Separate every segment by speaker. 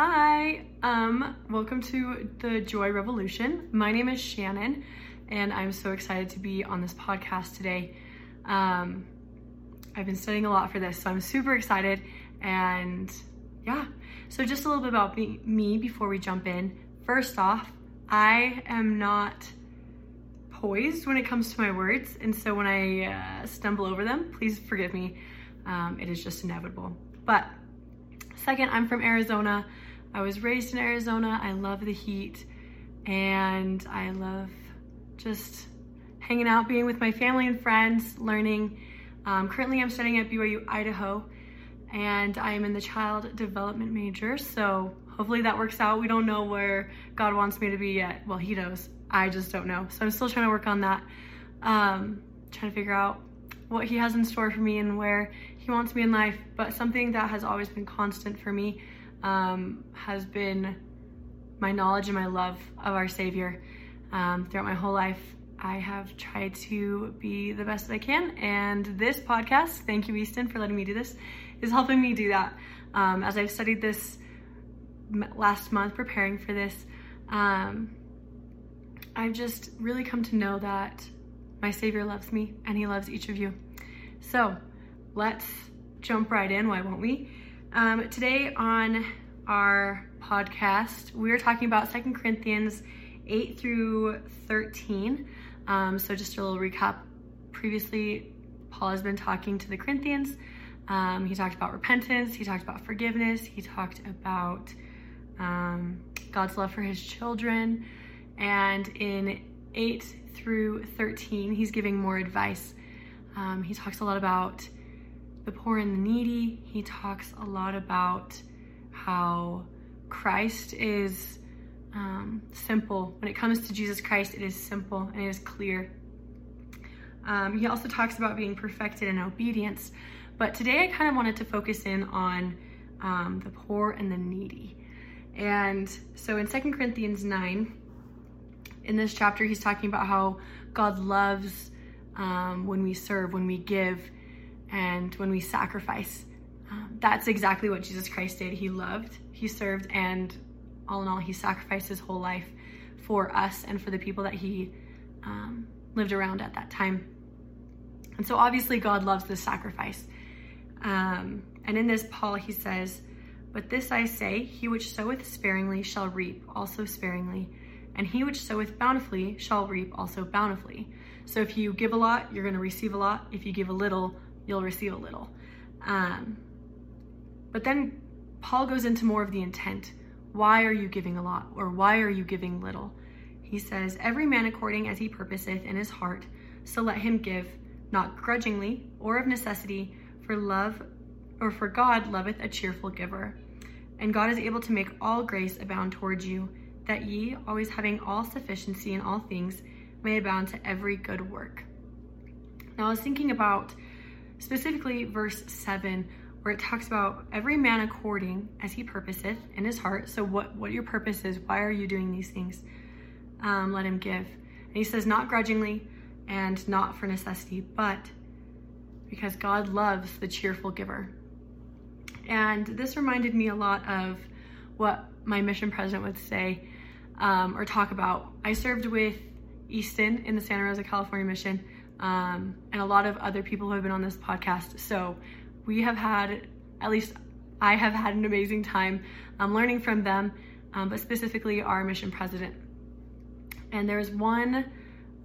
Speaker 1: Hi, um, welcome to the Joy Revolution. My name is Shannon, and I'm so excited to be on this podcast today. Um, I've been studying a lot for this, so I'm super excited. And yeah, so just a little bit about me, me before we jump in. First off, I am not poised when it comes to my words, and so when I uh, stumble over them, please forgive me. Um, it is just inevitable. But second, I'm from Arizona. I was raised in Arizona. I love the heat and I love just hanging out, being with my family and friends, learning. Um, currently, I'm studying at BYU Idaho and I am in the child development major. So hopefully that works out. We don't know where God wants me to be yet. Well, He knows. I just don't know. So I'm still trying to work on that. Um, trying to figure out what He has in store for me and where He wants me in life. But something that has always been constant for me um, has been my knowledge and my love of our Savior. Um, throughout my whole life, I have tried to be the best that I can. And this podcast, thank you, Easton, for letting me do this, is helping me do that. Um, as I've studied this last month, preparing for this, um, I've just really come to know that my Savior loves me and He loves each of you. So let's jump right in, why won't we? Um, today on our podcast, we're talking about Second Corinthians 8 through 13. Um, so, just a little recap. Previously, Paul has been talking to the Corinthians. Um, he talked about repentance, he talked about forgiveness, he talked about um, God's love for his children. And in 8 through 13, he's giving more advice. Um, he talks a lot about the poor and the needy. He talks a lot about how Christ is um, simple. When it comes to Jesus Christ, it is simple and it is clear. Um, he also talks about being perfected in obedience. But today I kind of wanted to focus in on um, the poor and the needy. And so in Second Corinthians 9, in this chapter, he's talking about how God loves um, when we serve, when we give, and when we sacrifice. Um, that's exactly what Jesus Christ did. He loved, he served, and all in all, he sacrificed his whole life for us and for the people that he um, lived around at that time. And so, obviously, God loves this sacrifice. Um, and in this, Paul, he says, But this I say, he which soweth sparingly shall reap also sparingly, and he which soweth bountifully shall reap also bountifully. So, if you give a lot, you're going to receive a lot. If you give a little, you'll receive a little. Um, but then Paul goes into more of the intent. Why are you giving a lot or why are you giving little? He says, Every man according as he purposeth in his heart, so let him give, not grudgingly or of necessity, for love or for God loveth a cheerful giver. And God is able to make all grace abound towards you, that ye, always having all sufficiency in all things, may abound to every good work. Now, I was thinking about specifically verse 7 where it talks about every man according as he purposeth in his heart. So what what your purpose is why are you doing these things? Um, let him give. And he says not grudgingly and not for necessity but because god loves the cheerful giver. And this reminded me a lot of what my mission president would say um, or talk about. I served with easton in the santa rosa california mission um, and a lot of other people who have been on this podcast. So we have had, at least I have had an amazing time um, learning from them, um, but specifically our mission president. And there's one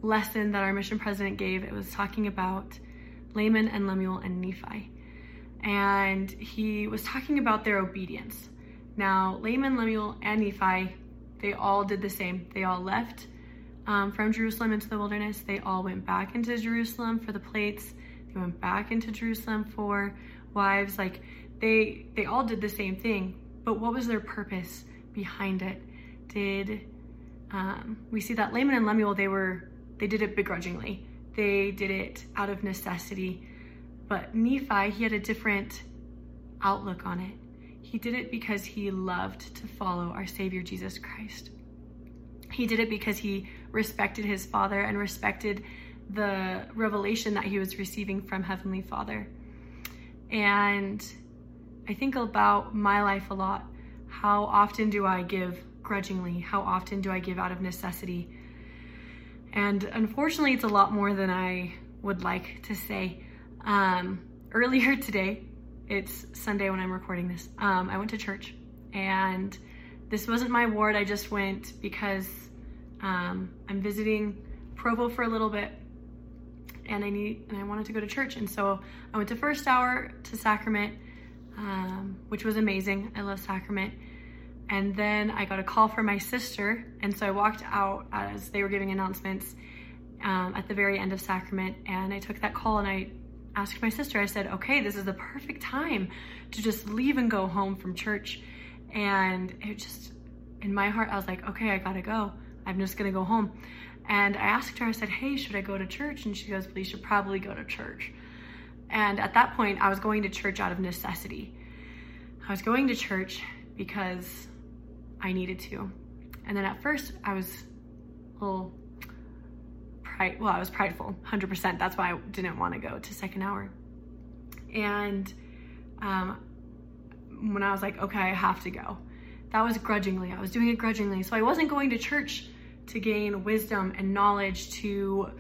Speaker 1: lesson that our mission president gave. It was talking about Laman and Lemuel and Nephi. And he was talking about their obedience. Now, Laman, Lemuel, and Nephi, they all did the same. They all left um, from Jerusalem into the wilderness. They all went back into Jerusalem for the plates. They went back into Jerusalem for wives. Like they they all did the same thing. But what was their purpose behind it? Did um, we see that Laman and Lemuel they were they did it begrudgingly. They did it out of necessity. But Nephi, he had a different outlook on it. He did it because he loved to follow our Savior Jesus Christ. He did it because he respected his father and respected the revelation that he was receiving from Heavenly Father. And I think about my life a lot, How often do I give grudgingly? How often do I give out of necessity? And unfortunately, it's a lot more than I would like to say. Um, earlier today, it's Sunday when I'm recording this, um, I went to church and this wasn't my ward. I just went because um, I'm visiting Provo for a little bit and I need and I wanted to go to church. And so I went to first hour to Sacrament, um, which was amazing. I love Sacrament. And then I got a call from my sister, and so I walked out as they were giving announcements um, at the very end of Sacrament, and I took that call and I asked my sister. I said, "Okay, this is the perfect time to just leave and go home from church." And it just in my heart, I was like, "Okay, I gotta go. I'm just gonna go home." And I asked her, I said, Hey, should I go to church? And she goes, Well, you should probably go to church. And at that point, I was going to church out of necessity. I was going to church because I needed to. And then at first, I was a little pride. Well, I was prideful, 100%. That's why I didn't want to go to second hour. And um, when I was like, okay, I have to go, that was grudgingly. I was doing it grudgingly. So I wasn't going to church to gain wisdom and knowledge to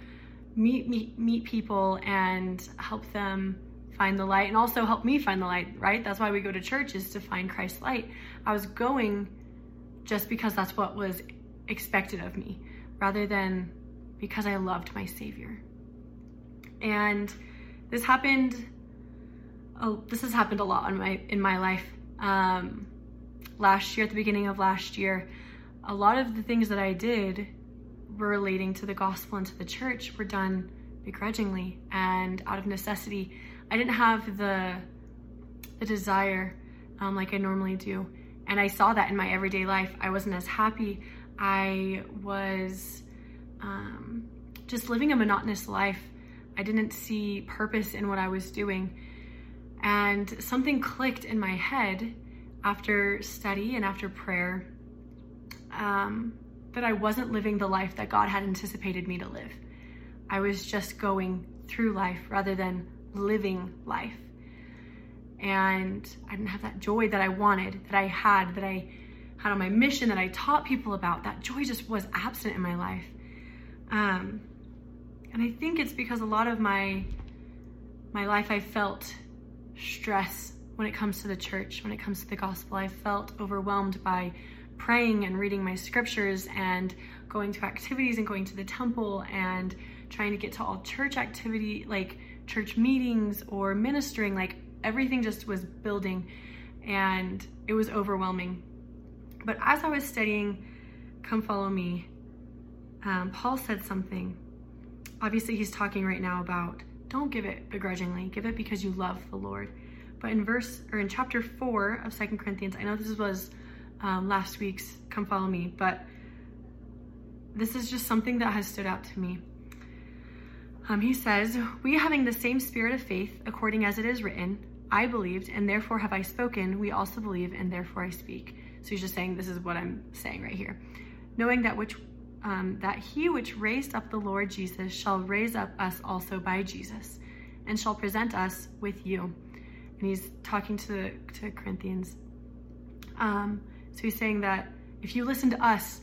Speaker 1: meet, meet, meet people and help them find the light and also help me find the light, right? That's why we go to church is to find Christ's light. I was going just because that's what was expected of me rather than because I loved my Savior. And this happened, oh, this has happened a lot in my, in my life. Um, last year, at the beginning of last year, a lot of the things that I did relating to the gospel and to the church were done begrudgingly and out of necessity. I didn't have the the desire um, like I normally do, and I saw that in my everyday life. I wasn't as happy. I was um, just living a monotonous life. I didn't see purpose in what I was doing, and something clicked in my head after study and after prayer um, that I wasn't living the life that God had anticipated me to live. I was just going through life rather than living life. And I didn't have that joy that I wanted, that I had, that I had on my mission, that I taught people about. That joy just was absent in my life. Um, and I think it's because a lot of my my life I felt stress when it comes to the church, when it comes to the gospel. I felt overwhelmed by praying and reading my scriptures and going to activities and going to the temple and trying to get to all church activity, like church meetings or ministering, like everything just was building and it was overwhelming. But as I was studying Come Follow Me, um, Paul said something. Obviously, he's talking right now about don't give it begrudgingly, give it because you love the Lord. But in verse or in chapter 4 of Second Corinthians, I know this was um, last week's Come Follow Me, but this is just something that has stood out to me. Um, he says, We having the same spirit of faith, according as it is written, I believed, and therefore have I spoken, we also believe, and therefore I speak. So he's just saying, This is what I'm saying right here. Knowing that which um, that he which raised up the Lord Jesus shall raise up us also by Jesus, and shall present us with you. And he's talking to to Corinthians. Um, so he's saying that if you listen to us,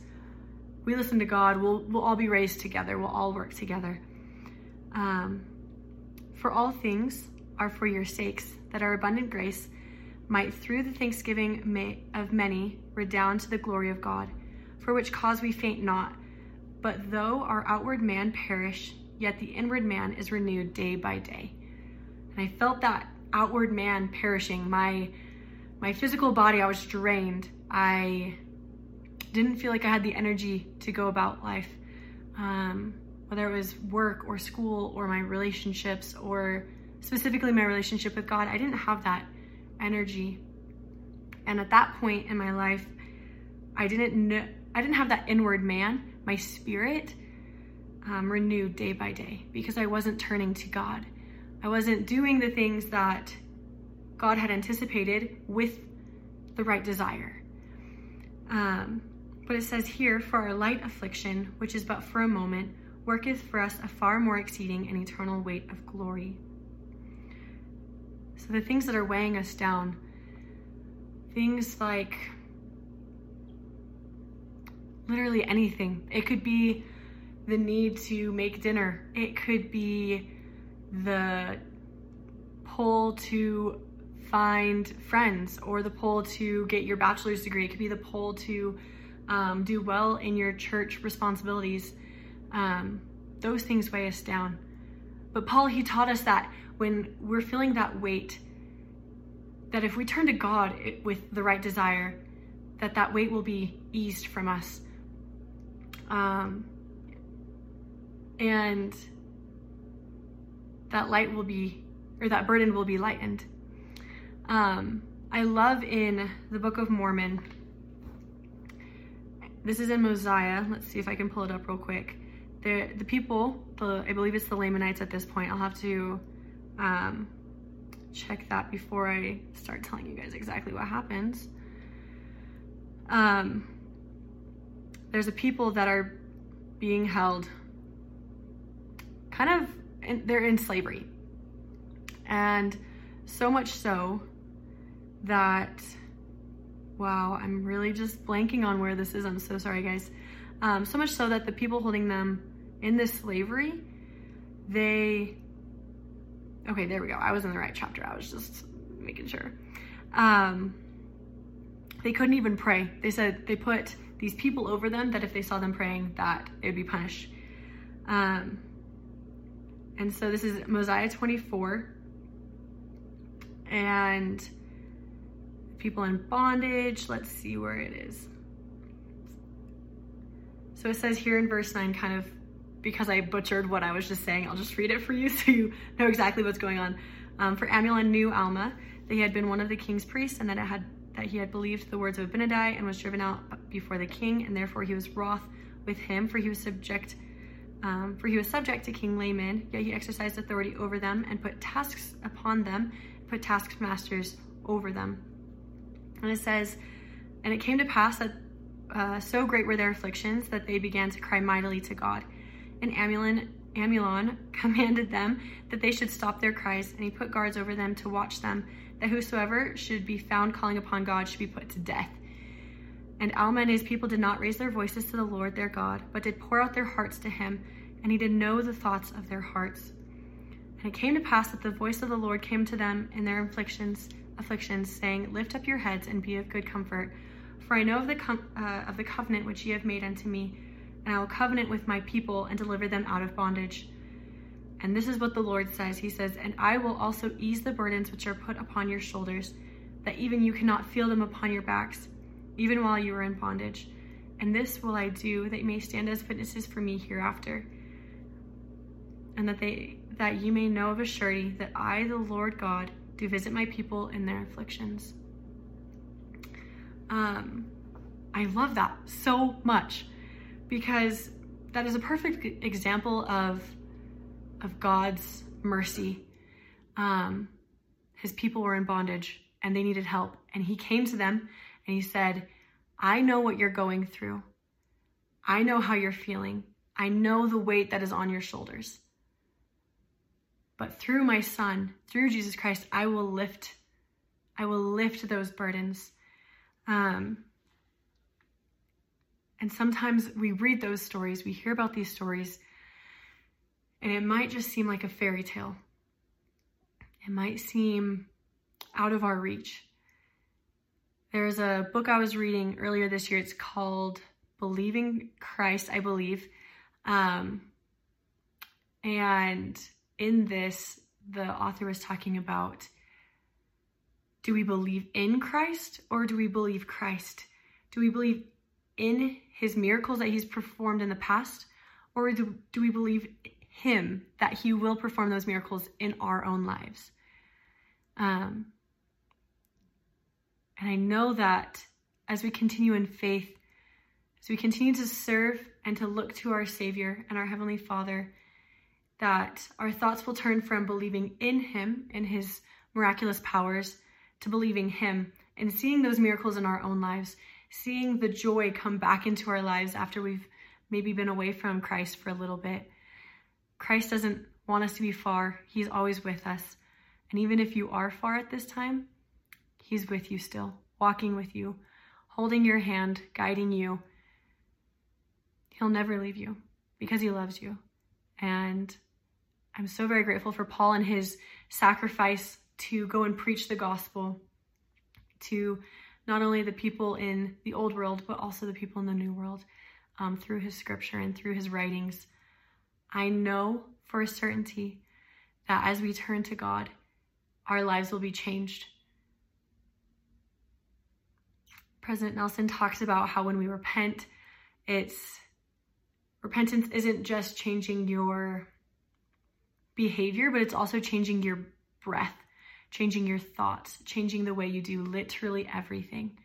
Speaker 1: we listen to God, we'll, we'll all be raised together, we'll all work together. Um, for all things are for your sakes, that our abundant grace might through the thanksgiving may, of many redound to the glory of God, for which cause we faint not. But though our outward man perish, yet the inward man is renewed day by day. And I felt that outward man perishing. My my physical body, I was drained. I didn't feel like I had the energy to go about life, um, whether it was work or school or my relationships or specifically my relationship with God. I didn't have that energy. And at that point in my life, I didn't know, I didn't have that inward man, my spirit um, renewed day by day because I wasn't turning to God. I wasn't doing the things that God had anticipated with the right desire. Um, but it says here, for our light affliction, which is but for a moment, worketh for us a far more exceeding and eternal weight of glory. So the things that are weighing us down, things like literally anything. It could be the need to make dinner, it could be the pull to find friends or the pull to get your bachelor's degree. It could be the pull to um, do well in your church responsibilities. Um, those things weigh us down. But Paul, he taught us that when we're feeling that weight, that if we turn to God with the right desire, that that weight will be eased from us. Um, and that light will be, or that burden will be lightened. Um, I love in the Book of Mormon, this is in Mosiah. Let's see if I can pull it up real quick. The, the people, the, I believe it's the Lamanites at this point. I'll have to um, check that before I start telling you guys exactly what happens. Um, there's a people that are being held kind of, in, they're in slavery. And so much so that, wow, I'm really just blanking on where this is. I'm so sorry, guys. Um, so much so that the people holding them in this slavery, they Okay, there we go. I was in the right chapter. I was just making sure. Um, they couldn't even pray. They said they put these people over them that if they saw them praying, that it would be punished. Um, and so this is Mosiah 24. And people in bondage. Let's see where it is. So it says here in verse 9, kind of because I butchered what I was just saying, I'll just read it for you so you know exactly what's going on. Um, for Amulon knew Alma, that he had been one of the king's priests and that it had that he had believed the words of Abinadi and was driven out before the king, and therefore he was wroth with him, for he was subject um, for he was subject to King Laman, yet he exercised authority over them and put tasks upon them, put taskmasters over them. And it says, And it came to pass that uh, so great were their afflictions that they began to cry mightily to God and Amulon, Amulon commanded them that they should stop their cries, and he put guards over them to watch them, that whosoever should be found calling upon God should be put to death. And Alma and his people did not raise their voices to the Lord their God, but did pour out their hearts to him, and he did know the thoughts of their hearts. And it came to pass that the voice of the Lord came to them in their afflictions, afflictions, saying, Lift up your heads and be of good comfort, for I know of the com- uh, of the covenant which ye have made unto me and I will covenant with my people and deliver them out of bondage. And this is what the Lord says He says, And I will also ease the burdens which are put upon your shoulders, that even you cannot feel them upon your backs, even while you are in bondage. And this will I do, that you may stand as witnesses for me hereafter. And that they that you may know of a surety that I, the Lord God, do visit my people in their afflictions. Um, I love that so much because that is a perfect example of, of God's mercy. Um, his people were in bondage and they needed help. And he came to them and he said, I know what you're going through. I know how you're feeling. I know the weight that is on your shoulders. But through my son, through Jesus Christ, I will lift, I will lift those burdens. Um, and sometimes we read those stories, we hear about these stories, and it might just seem like a fairy tale. It might seem out of our reach. There's a book I was reading earlier this year. It's called Believing Christ, I believe. Um, and in this, the author was talking about do we believe in Christ or do we believe Christ? Do we believe in his miracles that he's performed in the past? Or do, do we believe him that he will perform those miracles in our own lives? Um, and I know that as we continue in faith, as we continue to serve and to look to our Savior and our Heavenly Father, that our thoughts will turn from believing in Him and His miraculous powers to believing Him and seeing those miracles in our own lives seeing the joy come back into our lives after we've maybe been away from Christ for a little bit. Christ doesn't want us to be far, He's always with us. And even if you are far at this time, He's with you still, walking with you, holding your hand, guiding you. He'll never leave you because he loves you. And I'm so very grateful for Paul and his sacrifice to go and preach the gospel to not only the people in the old world, but also the people in the new world um, through his scripture and through his writings. I know for a certainty that as we turn to God, our lives will be changed. President Nelson talks about how when we repent, it's repentance isn't just changing your behavior, but it's also changing your breath, changing your thoughts, changing the way you do literally everything.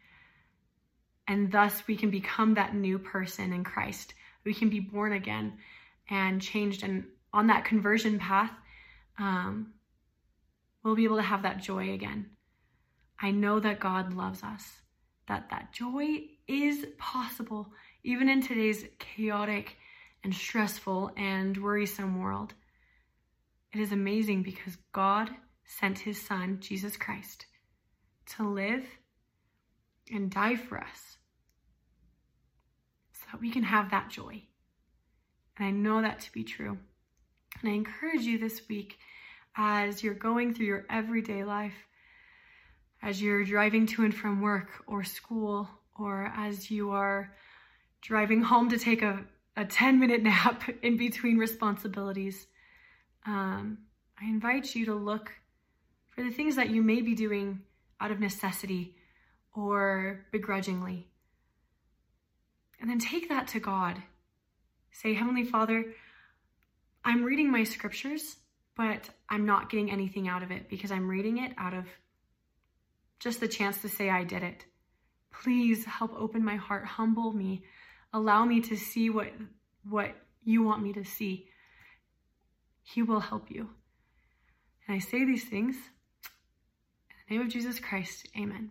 Speaker 1: And thus we can become that new person in Christ. We can be born again and changed. And on that conversion path, um, we'll be able to have that joy again. I know that God loves us, that that joy is possible, even in today's chaotic and stressful and worrisome world. It is amazing because God sent his son, Jesus Christ, to live and die for us so that we can have that joy. And I know that to be true. And I encourage you this week as you're going through your everyday life, as you're driving to and from work or school, or as you are driving home to take a, a 10 minute nap in between responsibilities, um, I invite you to look for the things that you may be doing out of necessity or begrudgingly. And then take that to God. Say, Heavenly Father, I'm reading my scriptures, but I'm not getting anything out of it because I'm reading it out of just the chance to say I did it. Please help open my heart, humble me, allow me to see what what you want me to see. He will help you. And I say these things in the name of Jesus Christ. Amen.